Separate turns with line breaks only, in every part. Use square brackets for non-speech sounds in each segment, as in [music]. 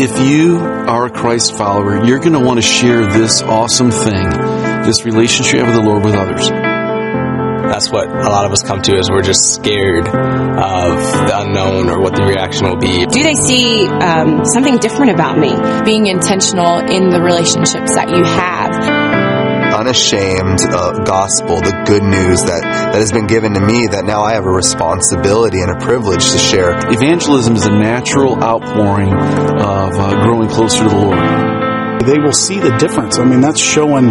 If you are a Christ follower, you're going to want to share this awesome thing, this relationship you have with the Lord with others.
That's what a lot of us come to is we're just scared of the unknown or what the reaction will be.
Do they see um, something different about me?
Being intentional in the relationships that you have
unashamed uh, gospel, the good news that, that has been given to me that now I have a responsibility and a privilege to share.
Evangelism is a natural outpouring of uh, growing closer to the Lord.
They will see the difference. I mean, that's showing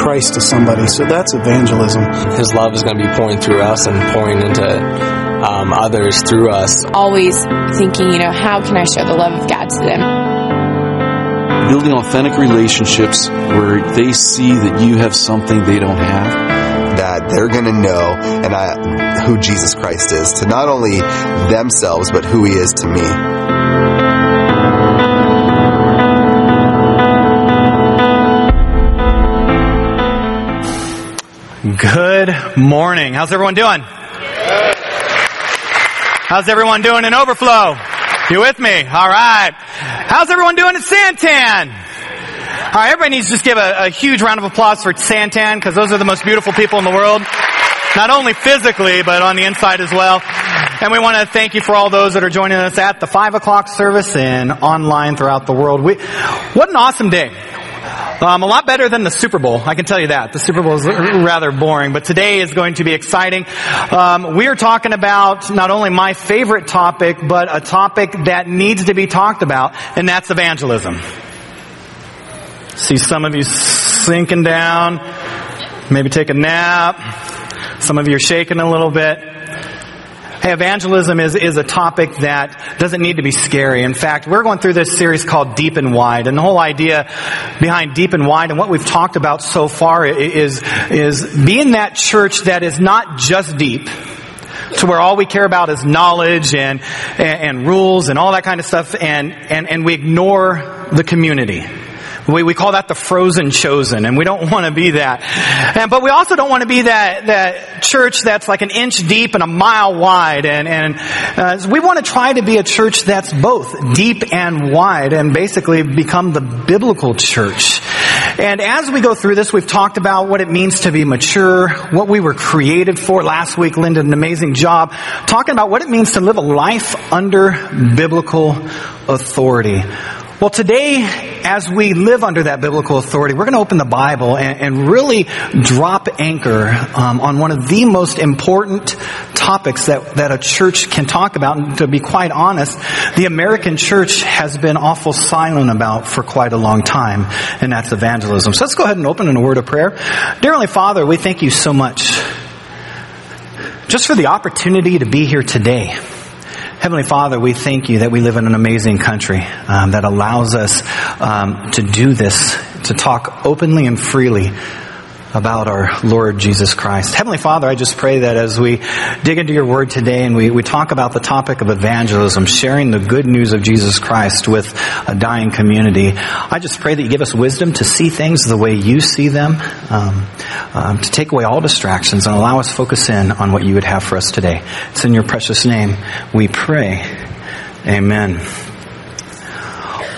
Christ to somebody. So that's evangelism.
His love is going to be pouring through us and pouring into um, others through us.
Always thinking, you know, how can I show the love of God to them?
Building authentic relationships where they see that you have something they don't have
that they're going to know and I, who Jesus Christ is to not only themselves but who he is to me.
Good morning. How's everyone doing? How's everyone doing in overflow? You with me? All right. How's everyone doing at Santan? All right, everybody needs to just give a, a huge round of applause for Santan because those are the most beautiful people in the world. Not only physically, but on the inside as well. And we want to thank you for all those that are joining us at the five o'clock service and online throughout the world. We, what an awesome day. Um, a lot better than the Super Bowl, I can tell you that. The Super Bowl is rather boring, but today is going to be exciting. Um, we are talking about not only my favorite topic, but a topic that needs to be talked about, and that's evangelism. See some of you sinking down, maybe take a nap. Some of you are shaking a little bit. Evangelism is, is a topic that doesn't need to be scary. In fact, we're going through this series called Deep and Wide, and the whole idea behind Deep and Wide and what we've talked about so far is, is being that church that is not just deep, to where all we care about is knowledge and, and, and rules and all that kind of stuff, and, and, and we ignore the community. We, we call that the frozen chosen, and we don't want to be that. And, but we also don't want to be that, that church that's like an inch deep and a mile wide. And, and uh, we want to try to be a church that's both deep and wide and basically become the biblical church. And as we go through this, we've talked about what it means to be mature, what we were created for. Last week, Linda did an amazing job talking about what it means to live a life under biblical authority. Well, today, as we live under that biblical authority, we're going to open the Bible and, and really drop anchor um, on one of the most important topics that, that a church can talk about. And to be quite honest, the American church has been awful silent about for quite a long time, and that's evangelism. So let's go ahead and open in a word of prayer. Dear Heavenly Father, we thank you so much just for the opportunity to be here today. Heavenly Father, we thank you that we live in an amazing country um, that allows us um, to do this, to talk openly and freely about our Lord Jesus Christ. Heavenly Father, I just pray that as we dig into your word today and we, we talk about the topic of evangelism, sharing the good news of Jesus Christ with a dying community, I just pray that you give us wisdom to see things the way you see them, um, um, to take away all distractions and allow us focus in on what you would have for us today. It's in your precious name we pray. Amen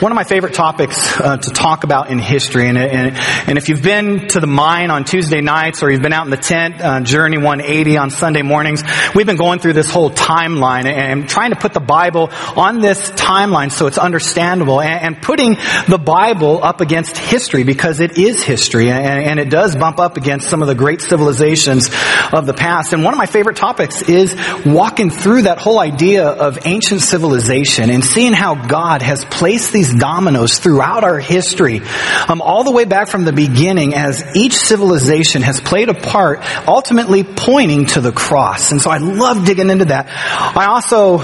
one of my favorite topics uh, to talk about in history. And, and, and, if you've been to the mine on Tuesday nights or you've been out in the tent, uh, Journey 180 on Sunday mornings, we've been going through this whole timeline and trying to put the Bible on this timeline so it's understandable and, and putting the Bible up against history because it is history and, and it does bump up against some of the great civilizations of the past. And one of my favorite topics is walking through that whole idea of ancient civilization and seeing how God has placed these these dominoes throughout our history, um, all the way back from the beginning as each civilization has played a part, ultimately pointing to the cross. And so I love digging into that. I also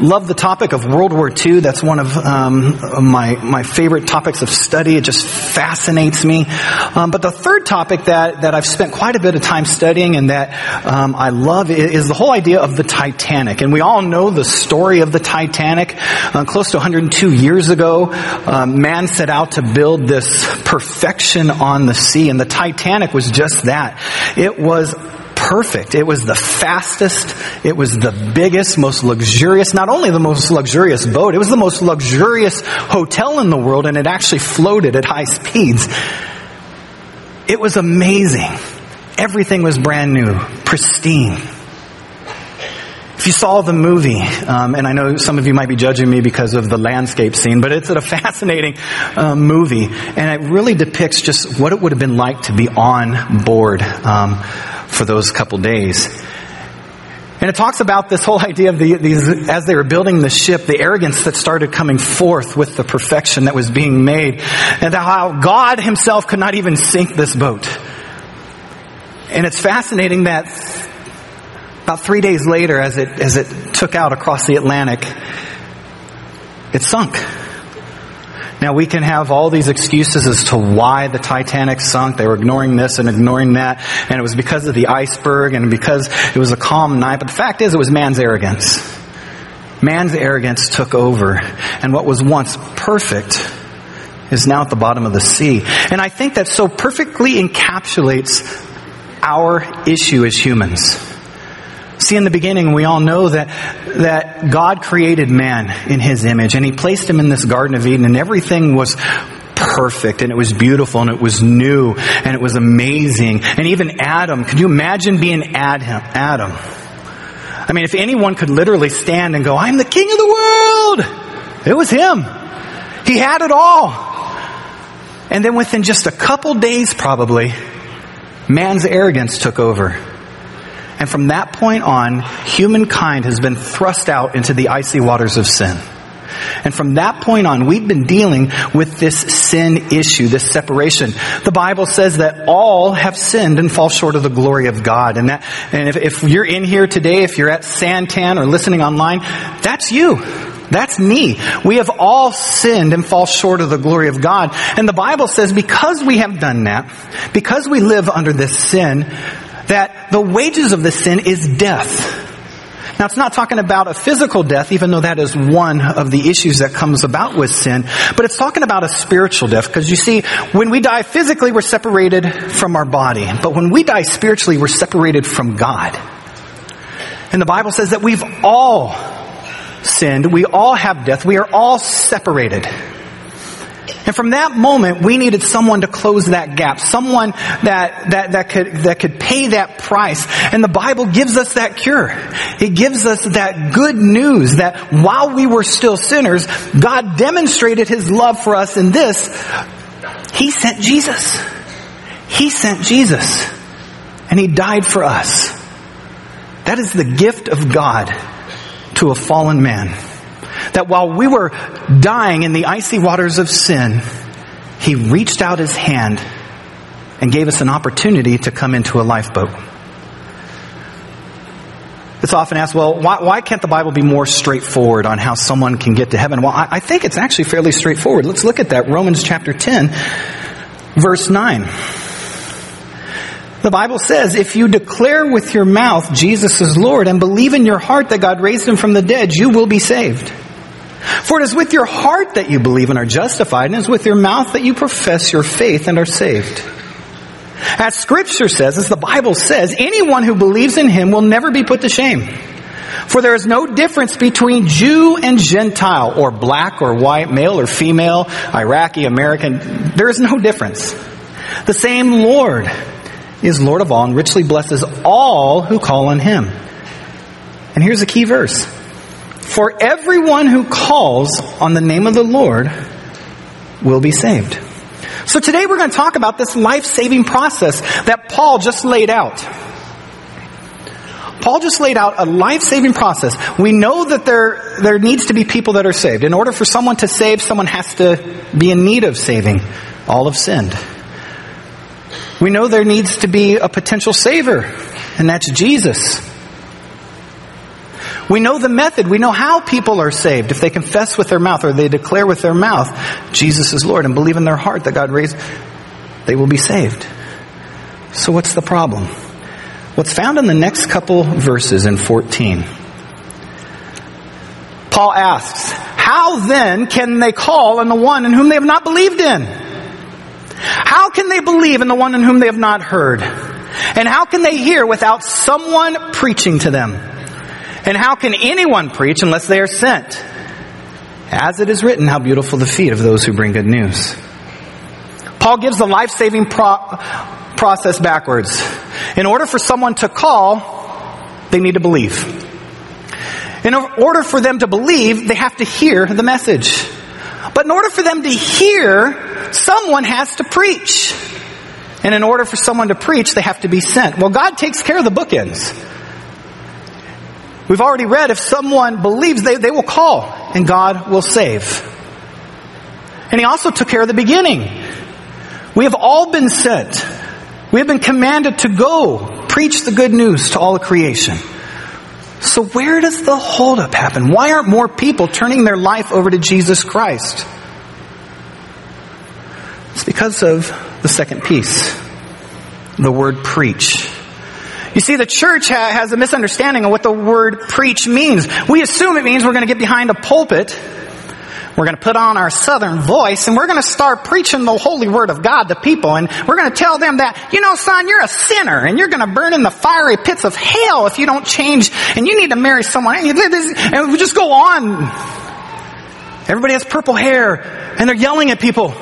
love the topic of World War II. That's one of um, my, my favorite topics of study. It just fascinates me. Um, but the third topic that, that I've spent quite a bit of time studying and that um, I love is, the whole idea of the Titanic. And we all know the story of the Titanic. Uh, close to 102 years ago, um, man set out to build this perfection on the sea, and the Titanic was just that. It was perfect. It was the fastest. It was the biggest, most luxurious, not only the most luxurious boat, it was the most luxurious hotel in the world and it actually floated at high speeds. It was amazing. Everything was brand new, pristine. If you saw the movie, um, and I know some of you might be judging me because of the landscape scene, but it's a fascinating um, movie, and it really depicts just what it would have been like to be on board um, for those couple days. And it talks about this whole idea of the, these, as they were building the ship, the arrogance that started coming forth with the perfection that was being made, and how God Himself could not even sink this boat. And it's fascinating that about three days later, as it, as it took out across the Atlantic, it sunk. Now we can have all these excuses as to why the Titanic sunk. They were ignoring this and ignoring that, and it was because of the iceberg and because it was a calm night. But the fact is, it was man's arrogance. Man's arrogance took over, and what was once perfect is now at the bottom of the sea. And I think that so perfectly encapsulates our issue as humans. See, in the beginning, we all know that, that God created man in his image and he placed him in this Garden of Eden and everything was perfect and it was beautiful and it was new and it was amazing. And even Adam, can you imagine being Adam? I mean, if anyone could literally stand and go, I'm the king of the world, it was him. He had it all. And then within just a couple days probably, man's arrogance took over. And from that point on, humankind has been thrust out into the icy waters of sin. And from that point on, we've been dealing with this sin issue, this separation. The Bible says that all have sinned and fall short of the glory of God. And that, and if, if you're in here today, if you're at Santan or listening online, that's you. That's me. We have all sinned and fall short of the glory of God. And the Bible says because we have done that, because we live under this sin, that the wages of the sin is death. Now it's not talking about a physical death, even though that is one of the issues that comes about with sin, but it's talking about a spiritual death, because you see, when we die physically, we're separated from our body, but when we die spiritually, we're separated from God. And the Bible says that we've all sinned, we all have death, we are all separated. And from that moment, we needed someone to close that gap, someone that, that, that could, that could pay that price. And the Bible gives us that cure. It gives us that good news that while we were still sinners, God demonstrated His love for us in this. He sent Jesus. He sent Jesus. And He died for us. That is the gift of God to a fallen man that while we were dying in the icy waters of sin, He reached out His hand and gave us an opportunity to come into a lifeboat. It's often asked, well, why, why, can't the Bible be more straightforward on how someone can get to heaven? Well, I, I think it's actually fairly straightforward. Let's look at that. Romans chapter 10, verse 9. The Bible says, if you declare with your mouth Jesus is Lord and believe in your heart that God raised him from the dead, you will be saved. For it is with your heart that you believe and are justified, and it is with your mouth that you profess your faith and are saved. As scripture says, as the Bible says, anyone who believes in him will never be put to shame. For there is no difference between Jew and Gentile, or black or white, male or female, Iraqi, American. There is no difference. The same Lord is Lord of all and richly blesses all who call on him. And here's a key verse. For everyone who calls on the name of the Lord will be saved. So today we're going to talk about this life-saving process that Paul just laid out. Paul just laid out a life-saving process. We know that there, there needs to be people that are saved. In order for someone to save, someone has to be in need of saving. All have sinned. We know there needs to be a potential savior, and that's Jesus. We know the method. We know how people are saved. If they confess with their mouth or they declare with their mouth Jesus is Lord and believe in their heart that God raised, they will be saved. So what's the problem? What's found in the next couple verses in 14. Paul asks, how then can they call on the one in whom they have not believed in? How can they believe in the one in whom they have not heard? And how can they hear without someone preaching to them? And how can anyone preach unless they are sent? As it is written, how beautiful the feet of those who bring good news. Paul gives the life-saving pro- process backwards. In order for someone to call, they need to believe. In order for them to believe, they have to hear the message. But in order for them to hear, someone has to preach. And in order for someone to preach, they have to be sent. Well, God takes care of the bookends. We've already read if someone believes, they, they will call and God will save. And He also took care of the beginning. We have all been sent. We have been commanded to go preach the good news to all of creation. So where does the holdup happen? Why aren't more people turning their life over to Jesus Christ? It's because of the second piece. The word preach. You see, the church ha- has a misunderstanding of what the word preach means. We assume it means we're going to get behind a pulpit we're going to put on our southern voice and we're going to start preaching the holy word of God to people and we're going to tell them that, you know, son, you're a sinner and you're going to burn in the fiery pits of hell if you don't change and you need to marry someone. And we just go on. Everybody has purple hair and they're yelling at people.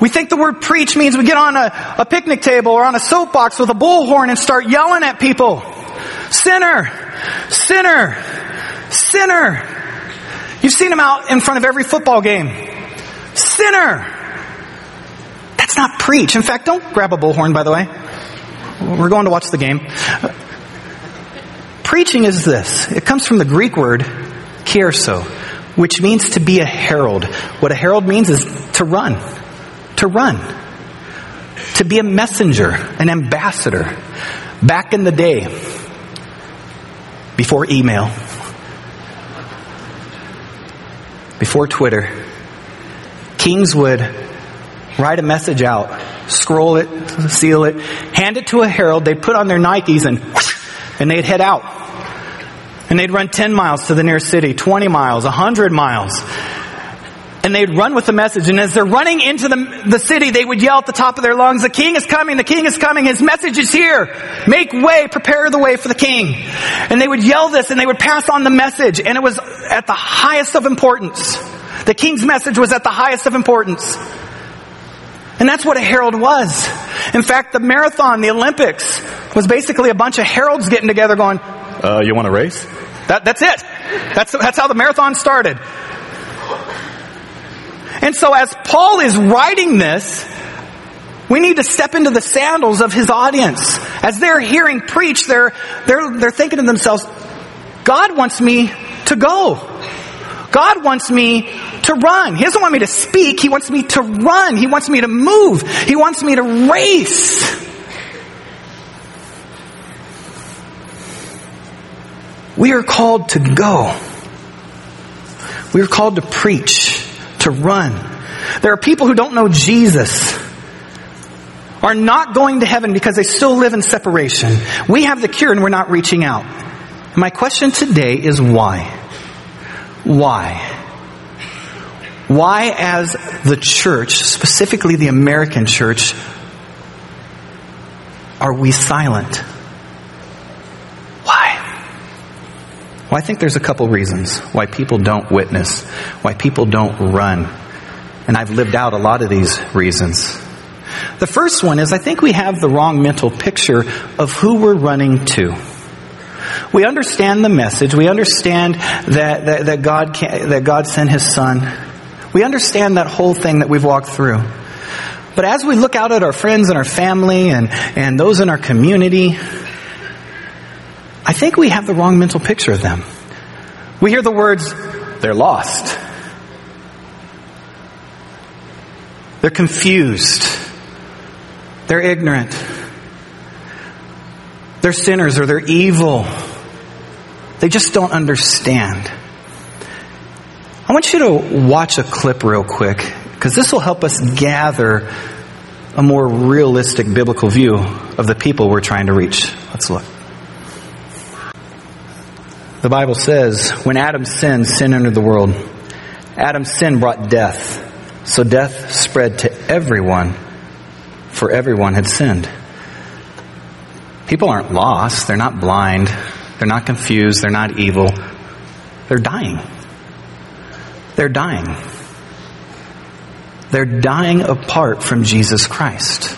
We think the word preach means we get on a, a picnic table or on a soapbox with a bullhorn and start yelling at people. Sinner! Sinner! Sinner. You've seen them out in front of every football game. Sinner. That's not preach. In fact, don't grab a bullhorn, by the way. We're going to watch the game. Preaching is this. It comes from the Greek word kerusso, which means to be a herald. What a herald means is to run. To run. To be a messenger, an ambassador. Back in the day, before email, before Twitter, kings would write a message out, scroll it, seal it, hand it to a herald, they'd put on their Nikes and, [sniffs] and they'd head out. And they'd run 10 miles to the nearest city, 20 miles, 100 miles. And they'd run with the message. And as they're running into the, the city, they would yell at the top of their lungs, the king is coming, the king is coming, his message is here. Make way, prepare the way for the king. And they would yell this and they would pass on the message. And it was at the highest of importance. The king's message was at the highest of importance. And that's what a herald was. In fact, the marathon, the Olympics, was basically a bunch of heralds getting together going, uh, you want to race? That, that's it. That's, that's how the marathon started. And so as Paul is writing this, we need to step into the sandals of his audience. As they're hearing preach, they're, they're, they're thinking to themselves, God wants me to go. God wants me to run. He doesn't want me to speak. He wants me to run. He wants me to move. He wants me to race. We are called to go. We are called to preach, to run. There are people who don't know Jesus, are not going to heaven because they still live in separation. We have the cure and we're not reaching out. My question today is why? Why? Why as the church, specifically the American church, are we silent? Why? Well, I think there's a couple reasons why people don't witness, why people don't run. And I've lived out a lot of these reasons. The first one is I think we have the wrong mental picture of who we're running to. We understand the message. We understand that, that, that God can, that God sent His Son. We understand that whole thing that we've walked through. But as we look out at our friends and our family and, and those in our community, I think we have the wrong mental picture of them. We hear the words, they're lost. They're confused. They're ignorant. They're sinners or they're evil. They just don't understand. I want you to watch a clip real quick because this will help us gather a more realistic biblical view of the people we're trying to reach. Let's look. The Bible says, when Adam sinned, sin entered the world. Adam's sin brought death. So death spread to everyone for everyone had sinned. People aren't lost. They're not blind. They're not confused. They're not evil. They're dying. They're dying. They're dying apart from Jesus Christ.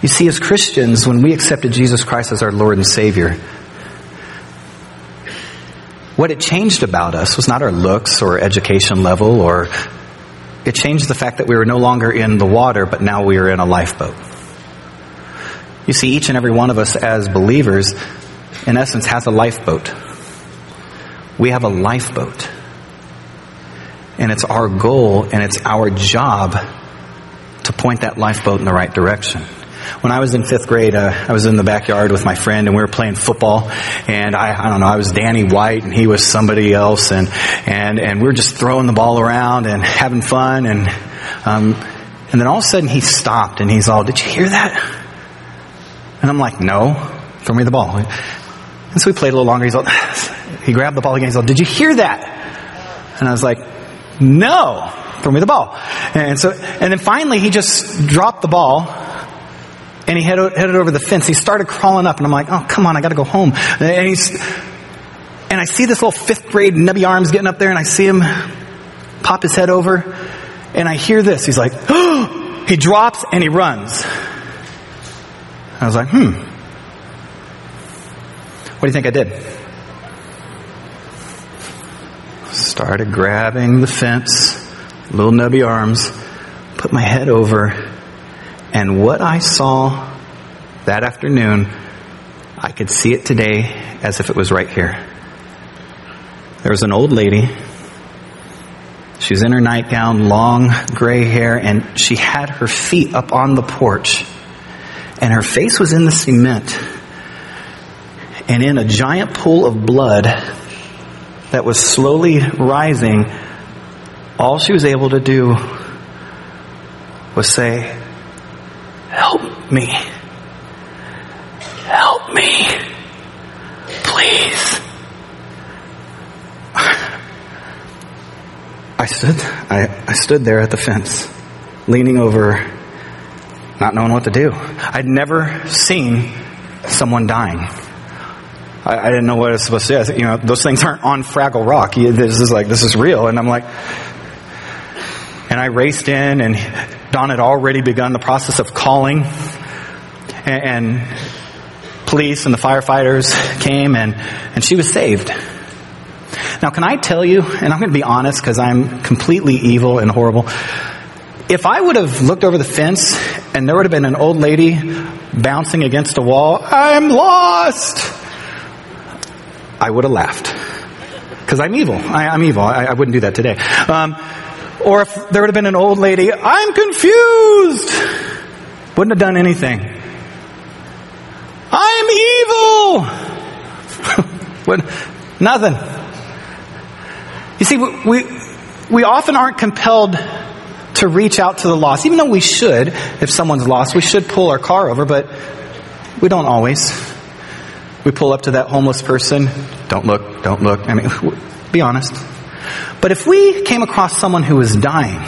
You see, as Christians, when we accepted Jesus Christ as our Lord and Savior, what it changed about us was not our looks or education level or it changed the fact that we were no longer in the water, but now we are in a lifeboat. You see, each and every one of us as believers, in essence, has a lifeboat. We have a lifeboat. And it's our goal and it's our job to point that lifeboat in the right direction. When I was in fifth grade, uh, I was in the backyard with my friend and we were playing football. And I, I don't know, I was Danny White and he was somebody else. And, and, and we were just throwing the ball around and having fun. And, um, and then all of a sudden he stopped and he's all, did you hear that? And I'm like, no, throw me the ball. And so we played a little longer. He's all, [sighs] he grabbed the ball again. He's all, did you hear that? And I was like, no, throw me the ball. And so, and then finally he just dropped the ball and he headed, headed over the fence. He started crawling up and I'm like, oh, come on, I gotta go home. And he's, and I see this little fifth grade nubby arms getting up there and I see him pop his head over and I hear this. He's like, oh, [gasps] he drops and he runs. I was like, hmm. What do you think I did? Started grabbing the fence, little nubby arms, put my head over, and what I saw that afternoon, I could see it today as if it was right here. There was an old lady. She was in her nightgown, long gray hair, and she had her feet up on the porch. And her face was in the cement. And in a giant pool of blood that was slowly rising, all she was able to do was say, Help me. Help me. Please. I stood, I, I stood there at the fence, leaning over, not knowing what to do. I'd never seen someone dying. I, I didn't know what I was supposed to say. you know, those things aren't on Fraggle Rock. This is like, this is real. And I'm like, and I raced in and Don had already begun the process of calling and, and police and the firefighters came and, and she was saved. Now, can I tell you, and I'm going to be honest because I'm completely evil and horrible. If I would have looked over the fence and there would have been an old lady bouncing against a wall, I'm lost, I would have laughed. Because I'm evil. I, am evil. I, I, wouldn't do that today. Um, or if there would have been an old lady, I'm confused, wouldn't have done anything. I'm evil. [laughs] Nothing. You see, we, we often aren't compelled to reach out to the lost, even though we should. If someone's lost, we should pull our car over, but we don't always. We pull up to that homeless person. Don't look, don't look. I mean, [laughs] be honest. But if we came across someone who was dying,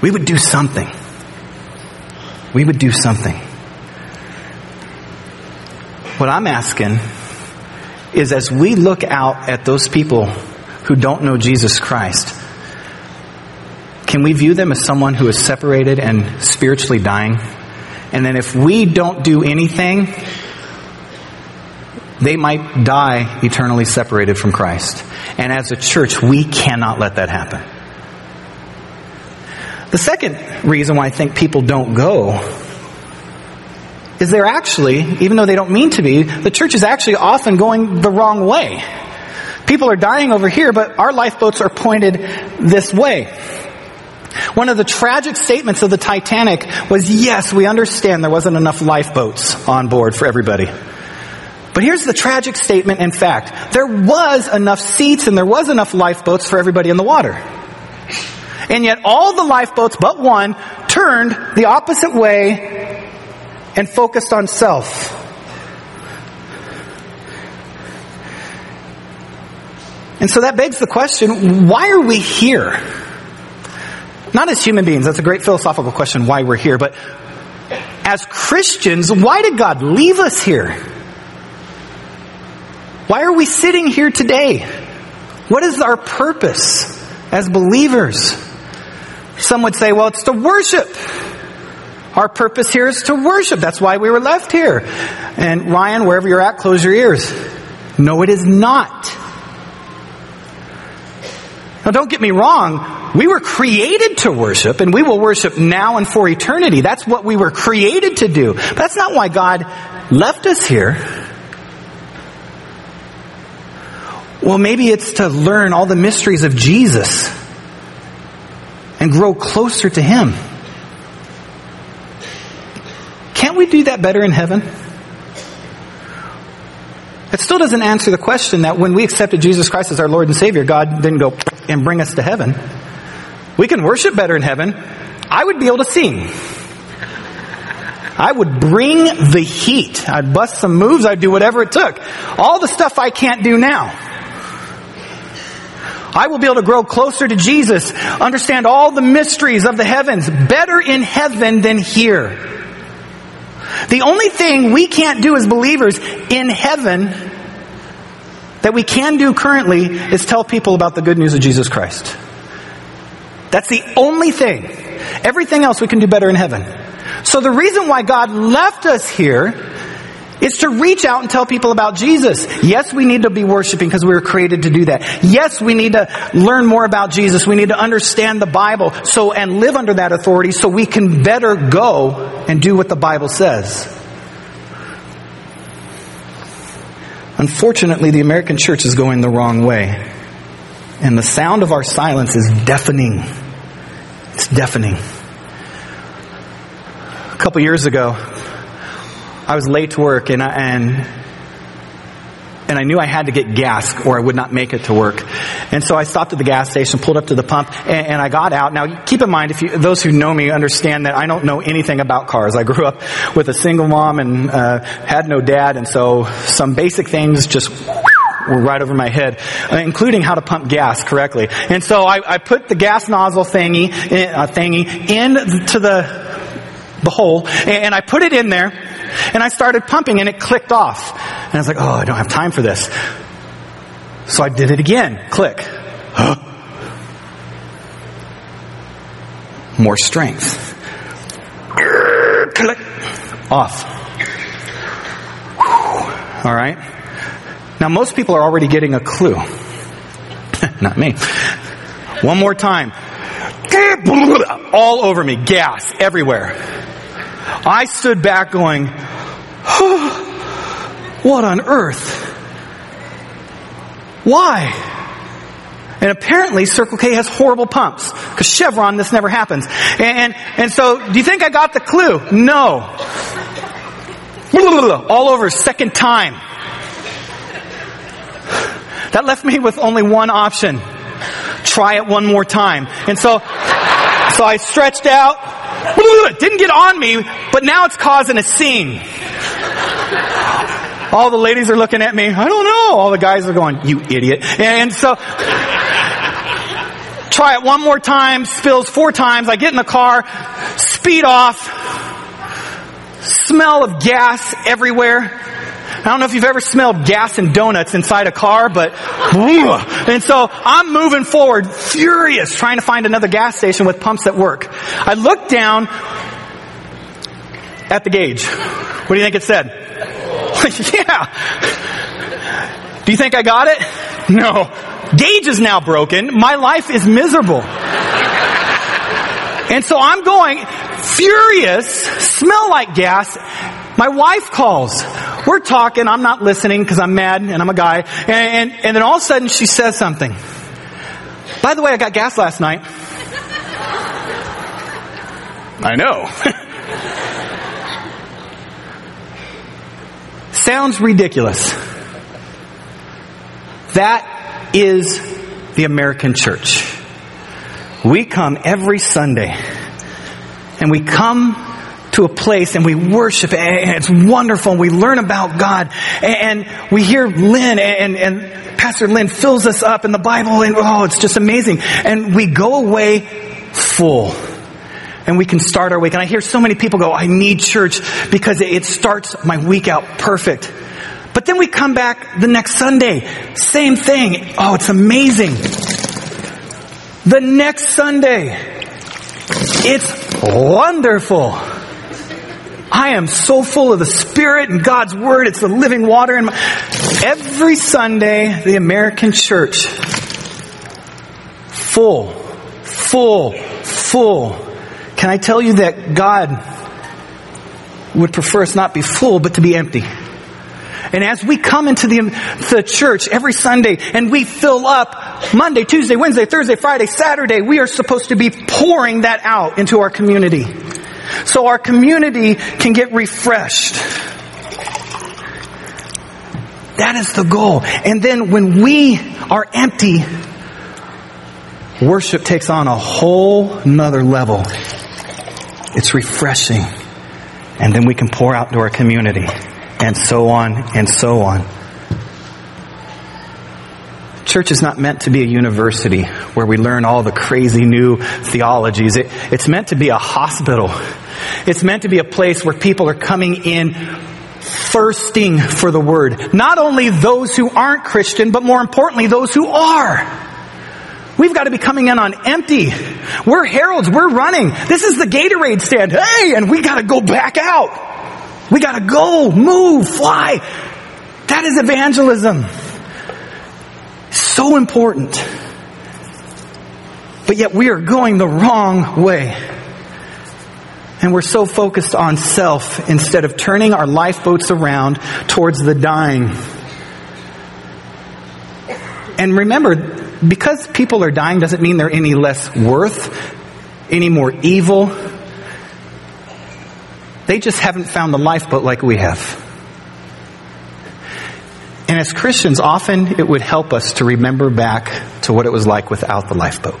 we would do something. We would do something. What I'm asking is as we look out at those people who don't know Jesus Christ, can we view them as someone who is separated and spiritually dying? And then if we don't do anything, they might die eternally separated from Christ. And as a church, we cannot let that happen. The second reason why I think people don't go is they're actually, even though they don't mean to be, the church is actually often going the wrong way. People are dying over here, but our lifeboats are pointed this way. One of the tragic statements of the Titanic was, yes, we understand there wasn't enough lifeboats on board for everybody. But here's the tragic statement in fact. There was enough seats and there was enough lifeboats for everybody in the water. And yet all the lifeboats but one turned the opposite way and focused on self. And so that begs the question, why are we here? not as human beings, that's a great philosophical question why we're here, but as Christians, why did God leave us here? Why are we sitting here today? What is our purpose as believers? Some would say, well, it's to worship. Our purpose here is to worship. That's why we were left here. And Ryan, wherever you're at, close your ears. No, it is not. Now don't get me wrong. We were created to worship and we will worship now and for eternity. That's what we were created to do. But that's not why God left us here. Well, maybe it's to learn all the mysteries of Jesus and grow closer to Him. Can't we do that better in heaven? It still doesn't answer the question that when we accepted Jesus Christ as our Lord and Savior, God didn't go and bring us to heaven. We can worship better in heaven. I would be able to sing. I would bring the heat. I'd bust some moves. I'd do whatever it took. All the stuff I can't do now. I will be able to grow closer to Jesus, understand all the mysteries of the heavens better in heaven than here. The only thing we can't do as believers in heaven that we can do currently is tell people about the good news of Jesus Christ. That's the only thing. Everything else we can do better in heaven. So the reason why God left us here is to reach out and tell people about Jesus. Yes, we need to be worshiping because we were created to do that. Yes, we need to learn more about Jesus. We need to understand the Bible so and live under that authority so we can better go and do what the Bible says. Unfortunately, the American church is going the wrong way. And the sound of our silence is deafening. It's deafening. A couple years ago, I was late to work and I, and and I knew I had to get gas or I would not make it to work. And so I stopped at the gas station, pulled up to the pump, and, and I got out. Now, keep in mind, if you, those who know me understand that I don't know anything about cars. I grew up with a single mom and uh, had no dad, and so some basic things just were right over my head, uh, including how to pump gas correctly. And so I, I put the gas nozzle thingy, uh, thingy into the the hole, and I put it in there, and I started pumping, and it clicked off. And I was like, oh, I don't have time for this. So I did it again. Click. [gasps] More strength. Click. Off. All right. Now most people are already getting a clue. [laughs] Not me. One more time. [laughs] All over me. Gas everywhere. I stood back going, oh, what on earth? Why? And apparently Circle K has horrible pumps. Because Chevron, this never happens. And, and so, do you think I got the clue? No. [laughs] All over second time. That left me with only one option. Try it one more time. And so, so I stretched out. It didn't get on me, but now it's causing a scene. All the ladies are looking at me. I don't know. All the guys are going, you idiot. And so, try it one more time, spills four times. I get in the car, speed off, smell of gas everywhere. I don't know if you've ever smelled gas and donuts inside a car, but, and so I'm moving forward, furious, trying to find another gas station with pumps that work. I look down at the gauge. What do you think it said? [laughs] yeah. Do you think I got it? No. Gauge is now broken. My life is miserable. And so I'm going furious, smell like gas. My wife calls. We're talking. I'm not listening because I'm mad and I'm a guy. And, and, and then all of a sudden she says something. By the way, I got gas last night. I know. [laughs] Sounds ridiculous. That is the American church. We come every Sunday and we come to a place and we worship and it's wonderful and we learn about God and we hear Lynn and, and Pastor Lynn fills us up in the Bible and oh, it's just amazing. And we go away full. And we can start our week. And I hear so many people go, I need church because it starts my week out perfect. But then we come back the next Sunday. Same thing. Oh, it's amazing. The next Sunday. It's wonderful. I am so full of the Spirit and God's Word. It's the living water. And every Sunday, the American church, full, full, full. Can I tell you that God would prefer us not be full, but to be empty? And as we come into the, the church every Sunday and we fill up Monday, Tuesday, Wednesday, Thursday, Friday, Saturday, we are supposed to be pouring that out into our community. So our community can get refreshed. That is the goal. And then when we are empty, worship takes on a whole nother level. It's refreshing. And then we can pour out to our community and so on and so on. Church is not meant to be a university where we learn all the crazy new theologies. It, it's meant to be a hospital. It's meant to be a place where people are coming in thirsting for the word. Not only those who aren't Christian, but more importantly, those who are. We've got to be coming in on empty. We're heralds. We're running. This is the Gatorade stand. Hey, and we got to go back out. We got to go, move, fly. That is evangelism. So important. But yet we are going the wrong way. And we're so focused on self instead of turning our lifeboats around towards the dying. And remember, because people are dying doesn't mean they're any less worth, any more evil. They just haven't found the lifeboat like we have. And as Christians, often it would help us to remember back to what it was like without the lifeboat.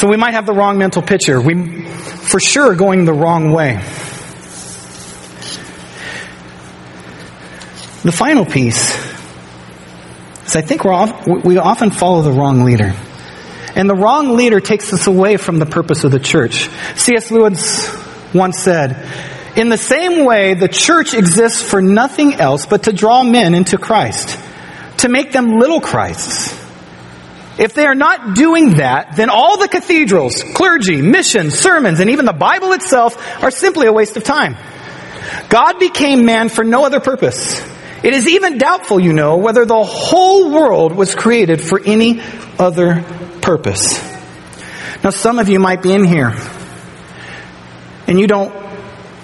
So we might have the wrong mental picture. We, for sure, going the wrong way. The final piece is I think we often follow the wrong leader. And the wrong leader takes us away from the purpose of the church. C.S. Lewis once said, in the same way, the church exists for nothing else but to draw men into Christ, to make them little Christs. If they are not doing that, then all the cathedrals, clergy, missions, sermons, and even the Bible itself are simply a waste of time. God became man for no other purpose. It is even doubtful, you know, whether the whole world was created for any other purpose. Now, some of you might be in here and you don't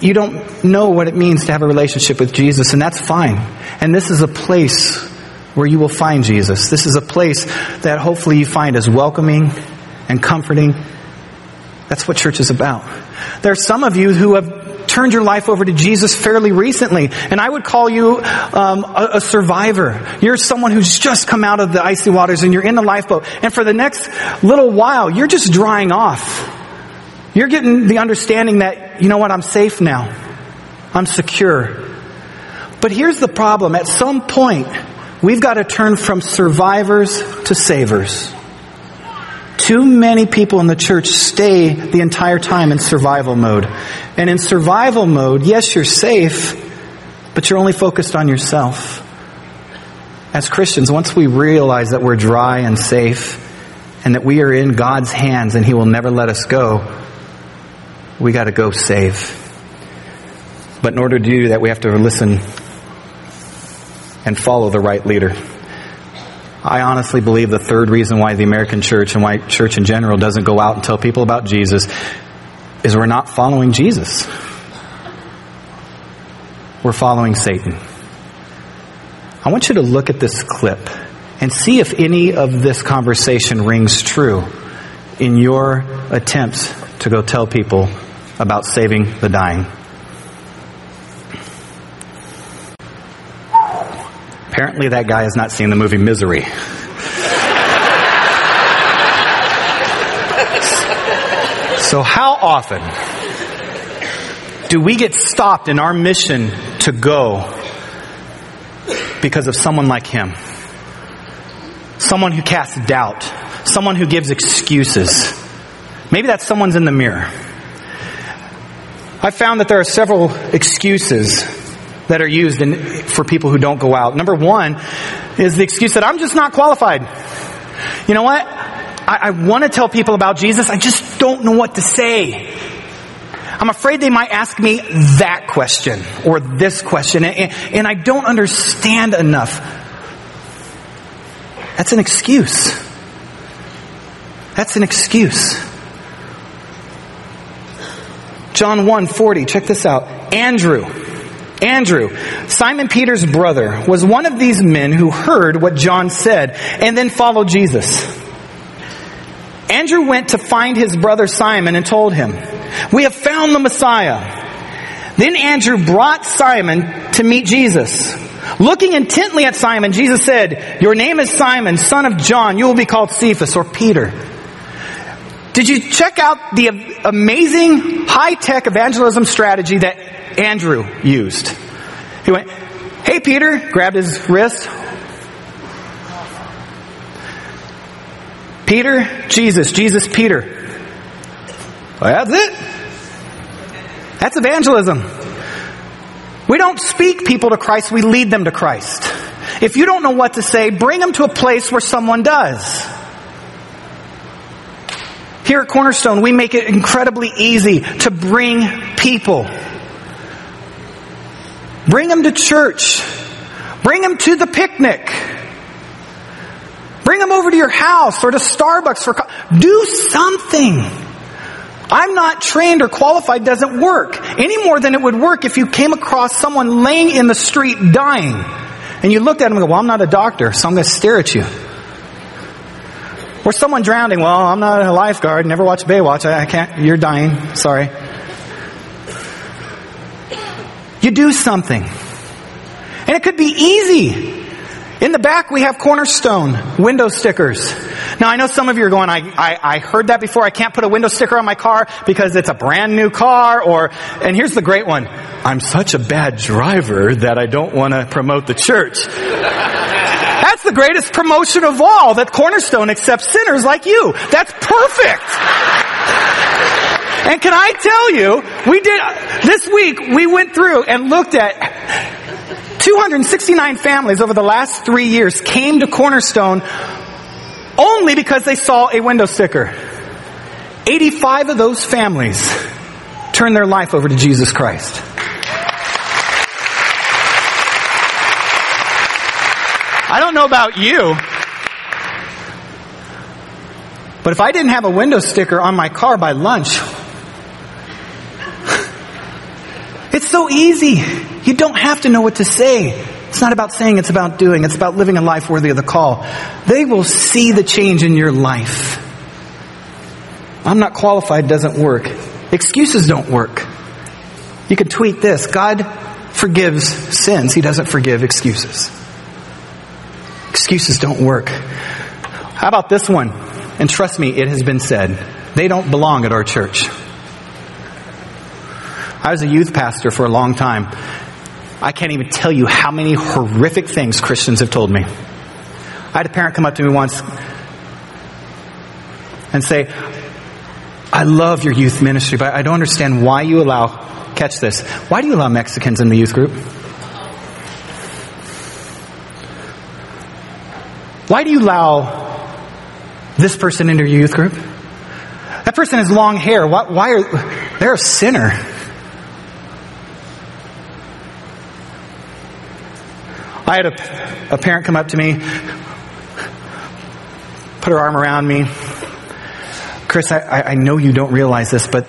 you don't know what it means to have a relationship with Jesus, and that's fine. And this is a place where you will find Jesus. This is a place that hopefully you find as welcoming and comforting. That's what church is about. There are some of you who have turned your life over to Jesus fairly recently, and I would call you um, a, a, survivor. You're someone who's just come out of the icy waters and you're in the lifeboat, and for the next little while, you're just drying off. You're getting the understanding that, you know what, I'm safe now. I'm secure. But here's the problem. At some point, we've got to turn from survivors to savers. Too many people in the church stay the entire time in survival mode. And in survival mode, yes, you're safe, but you're only focused on yourself. As Christians, once we realize that we're dry and safe and that we are in God's hands and He will never let us go, we got to go save. But in order to do that, we have to listen and follow the right leader. I honestly believe the third reason why the American church and why church in general doesn't go out and tell people about Jesus is we're not following Jesus. We're following Satan. I want you to look at this clip and see if any of this conversation rings true in your attempts to go tell people about saving the dying. Apparently, that guy has not seen the movie Misery. so, how often do we get stopped in our mission to go because of someone like him? Someone who casts doubt, someone who gives excuses. Maybe that someone's in the mirror. I found that there are several excuses that are used in, for people who don't go out. Number one is the excuse that I'm just not qualified. You know what? I, I want to tell people about Jesus. I just don't know what to say. I'm afraid they might ask me that question or this question, and, and I don't understand enough. That's an excuse. That's an excuse. John 1:40, check this out. Andrew, Andrew, Simon Peter's brother, was one of these men who heard what John said and then followed Jesus. Andrew went to find his brother Simon and told him, We have found the Messiah. Then Andrew brought Simon to meet Jesus. Looking intently at Simon, Jesus said, Your name is Simon, son of John. You will be called Cephas or Peter. Did you check out the amazing high tech evangelism strategy that Andrew used? He went, Hey, Peter, grabbed his wrist. Peter, Jesus, Jesus, Peter. Well, that's it. That's evangelism. We don't speak people to Christ, we lead them to Christ. If you don't know what to say, bring them to a place where someone does. Here at Cornerstone, we make it incredibly easy to bring people. Bring them to church. Bring them to the picnic. Bring them over to your house or to Starbucks for co- do something. I'm not trained or qualified doesn't work any more than it would work if you came across someone laying in the street dying and you looked at them and go, well, I'm not a doctor, so I'm going to stare at you. Or someone drowning, well, I'm not a lifeguard, never watched Baywatch, I, I can't, you're dying, sorry. You do something. And it could be easy. In the back, we have cornerstone window stickers. Now, I know some of you are going, I, I, I, heard that before. I can't put a window sticker on my car because it's a brand new car or, and here's the great one. I'm such a bad driver that I don't want to promote the church. That's the greatest promotion of all that Cornerstone accepts sinners like you. That's perfect. And can I tell you, we did, this week we went through and looked at 269 families over the last three years came to Cornerstone only because they saw a window sticker. 85 of those families turned their life over to Jesus Christ. I don't know about you, but if I didn't have a window sticker on my car by lunch, it's so easy. You don't have to know what to say. It's not about saying, it's about doing. It's about living a life worthy of the call. They will see the change in your life. I'm not qualified doesn't work. Excuses don't work. You can tweet this God forgives sins, He doesn't forgive excuses. Excuses don't work. How about this one? And trust me, it has been said. They don't belong at our church. I was a youth pastor for a long time. I can't even tell you how many horrific things Christians have told me. I had a parent come up to me once and say, I love your youth ministry, but I don't understand why you allow, catch this, why do you allow Mexicans in the youth group? Why do you allow this person into your youth group? That person has long hair. Why, why are, they're a sinner. I had a, a parent come up to me, put her arm around me. Chris, I, I know you don't realize this, but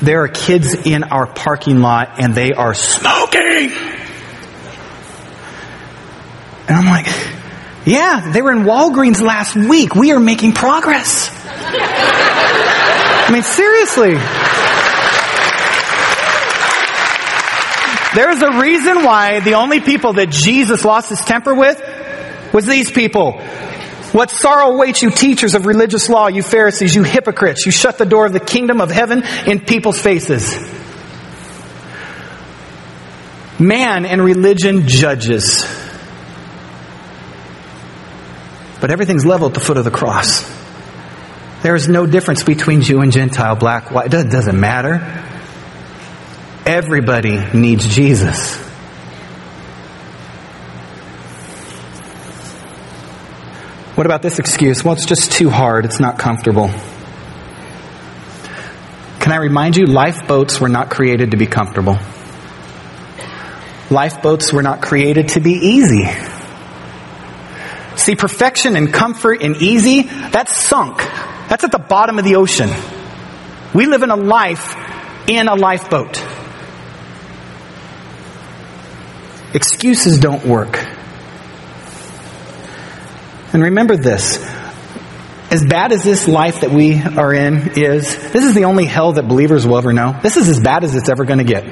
there are kids in our parking lot and they are smoking. And I'm like, yeah, they were in Walgreens last week. We are making progress. I mean, seriously. There's a reason why the only people that Jesus lost his temper with was these people. What sorrow awaits you teachers of religious law, you Pharisees, you hypocrites. You shut the door of the kingdom of heaven in people's faces. Man and religion judges. but everything's level at the foot of the cross. There is no difference between Jew and Gentile, black, white. It doesn't matter. Everybody needs Jesus. What about this excuse? Well, it's just too hard. It's not comfortable. Can I remind you, lifeboats were not created to be comfortable. Lifeboats were not created to be easy. See, perfection and comfort and easy, that's sunk. That's at the bottom of the ocean. We live in a life in a lifeboat. Excuses don't work. And remember this. As bad as this life that we are in is, this is the only hell that believers will ever know. This is as bad as it's ever going to get.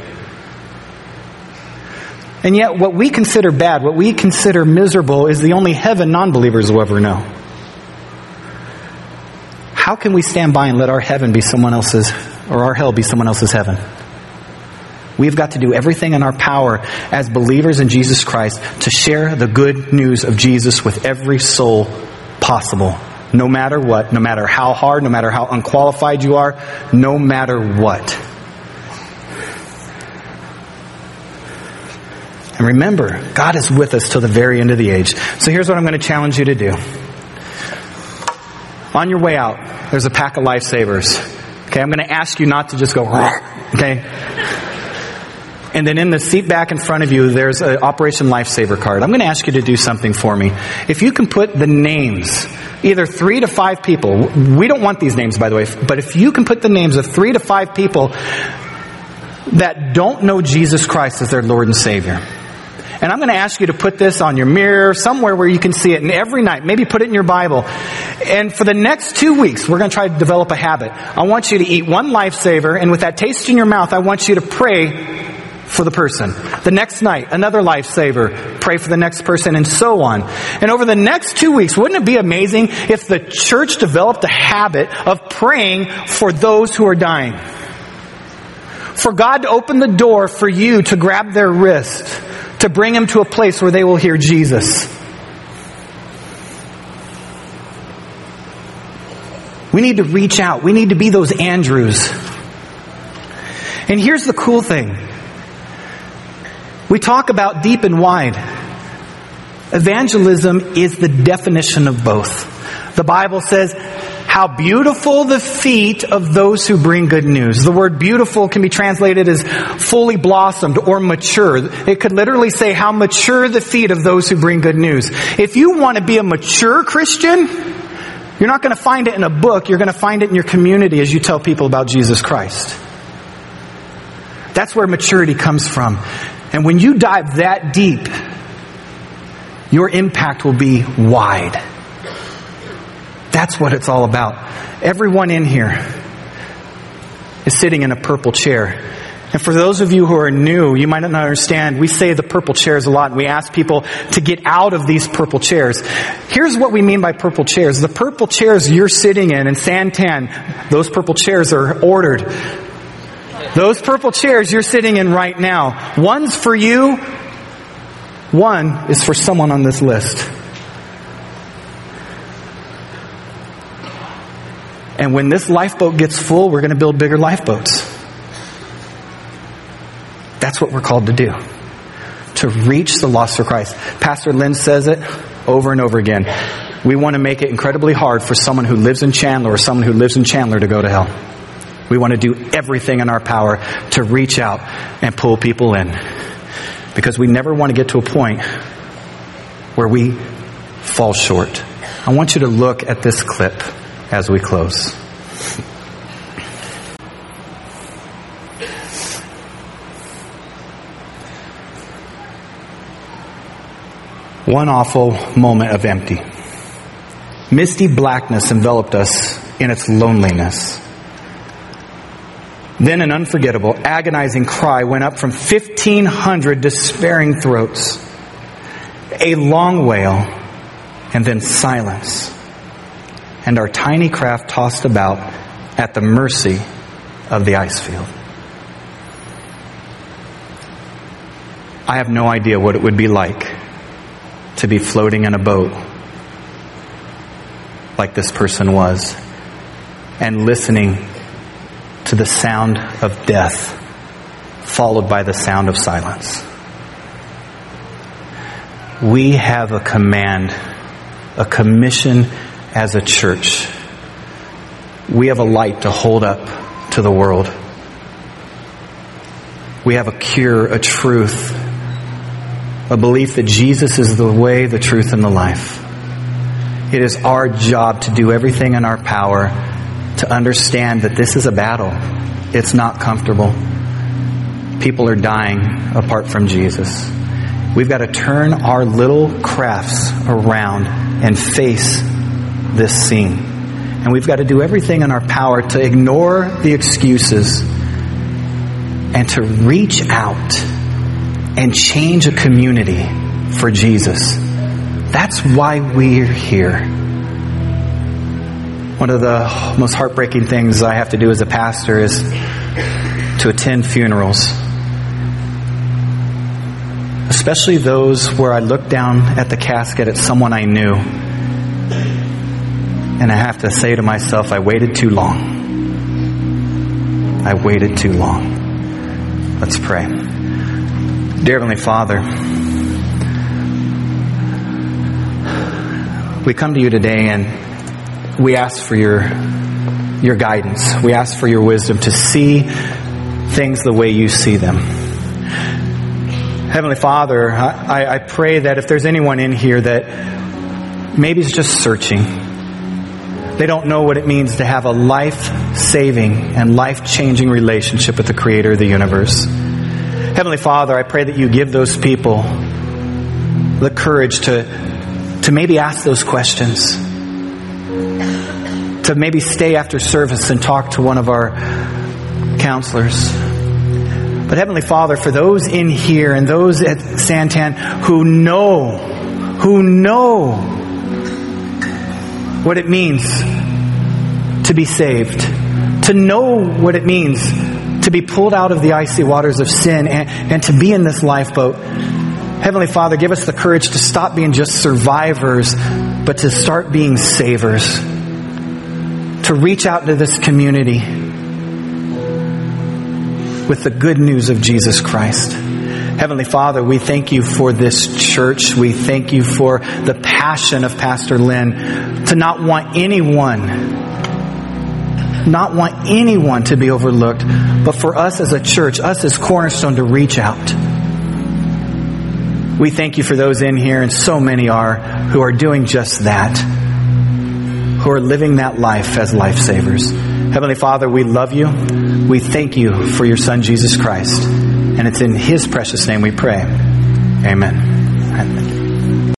And yet, what we consider bad, what we consider miserable, is the only heaven non believers will ever know. How can we stand by and let our heaven be someone else's, or our hell be someone else's heaven? We've got to do everything in our power as believers in Jesus Christ to share the good news of Jesus with every soul possible. No matter what, no matter how hard, no matter how unqualified you are, no matter what. And remember, God is with us till the very end of the age. So here's what I'm going to challenge you to do. On your way out, there's a pack of lifesavers. Okay, I'm going to ask you not to just go, [laughs] okay? And then in the seat back in front of you, there's an Operation Lifesaver card. I'm going to ask you to do something for me. If you can put the names, either three to five people, we don't want these names by the way, but if you can put the names of three to five people that don't know Jesus Christ as their Lord and Savior. And I'm going to ask you to put this on your mirror, somewhere where you can see it, and every night, maybe put it in your Bible. And for the next two weeks, we're going to try to develop a habit. I want you to eat one lifesaver, and with that taste in your mouth, I want you to pray for the person. The next night, another lifesaver. Pray for the next person and so on. And over the next two weeks, wouldn't it be amazing if the church developed a habit of praying for those who are dying? For God to open the door for you to grab their wrist, to bring them to a place where they will hear Jesus. We need to reach out. We need to be those Andrews. And here's the cool thing. We talk about deep and wide. Evangelism is the definition of both. The Bible says, how beautiful the feet of those who bring good news. The word beautiful can be translated as fully blossomed or mature. It could literally say how mature the feet of those who bring good news. If you want to be a mature Christian, you're not going to find it in a book. You're going to find it in your community as you tell people about Jesus Christ. That's where maturity comes from. And when you dive that deep, your impact will be wide. That's what it's all about. Everyone in here is sitting in a purple chair. And for those of you who are new, you might not understand, we say the purple chairs a lot and we ask people to get out of these purple chairs. Here's what we mean by purple chairs. The purple chairs you're sitting in in Santan, those purple chairs are ordered those purple chairs you're sitting in right now, one's for you, one is for someone on this list. And when this lifeboat gets full, we're going to build bigger lifeboats. That's what we're called to do. To reach the lost for Christ. Pastor Lynn says it over and over again. We want to make it incredibly hard for someone who lives in Chandler or someone who lives in Chandler to go to hell. We want to do everything in our power to reach out and pull people in. Because we never want to get to a point where we fall short. I want you to look at this clip as we close. One awful moment of empty. Misty blackness enveloped us in its loneliness. Then an unforgettable, agonizing cry went up from 1,500 despairing throats. A long wail, and then silence. And our tiny craft tossed about at the mercy of the ice field. I have no idea what it would be like to be floating in a boat like this person was and listening to the sound of death followed by the sound of silence. We have a command, a commission as a church. We have a light to hold up to the world. We have a cure, a truth, a belief that Jesus is the way, the truth, and the life. It is our job to do everything in our power to understand that this is a battle. It's not comfortable. People are dying apart from Jesus. We've got to turn our little crafts around and face this scene. And we've got to do everything in our power to ignore the excuses and to reach out and change a community for Jesus. That's why we're here. One of the most heartbreaking things I have to do as a pastor is to attend funerals especially those where I look down at the casket at someone I knew, and I have to say to myself, I waited too long. I waited too long. Let's pray. Dear Heavenly Father, we come to you today and we ask for your, your guidance. We ask for your wisdom to see things the way you see them. Heavenly Father, I, I pray that if there's anyone in here that maybe is just searching, they don't know what it means to have a life saving and life changing relationship with the Creator of the universe. Heavenly Father, I pray that you give those people the courage to, to maybe ask those questions, to maybe stay after service and talk to one of our counselors. But Heavenly Father, for those in here and those at Santan who know, who know what it means to be saved, to know what it means to be pulled out of the icy waters of sin and, and to be in this lifeboat. Heavenly Father, give us the courage to stop being just survivors, but to start being savers. To reach out to this community with the good news of Jesus Christ. Heavenly Father, we thank you for this church. We thank you for the passion of Pastor Lynn to not want anyone, not want anyone to be overlooked, but for us as a church, us as Cornerstone to reach out. We thank you for those in here, and so many are, who are doing just that, who are living that life as lifesavers. Heavenly Father, we love you. We thank you for your Son, Jesus Christ. And it's in His precious name we pray. Amen.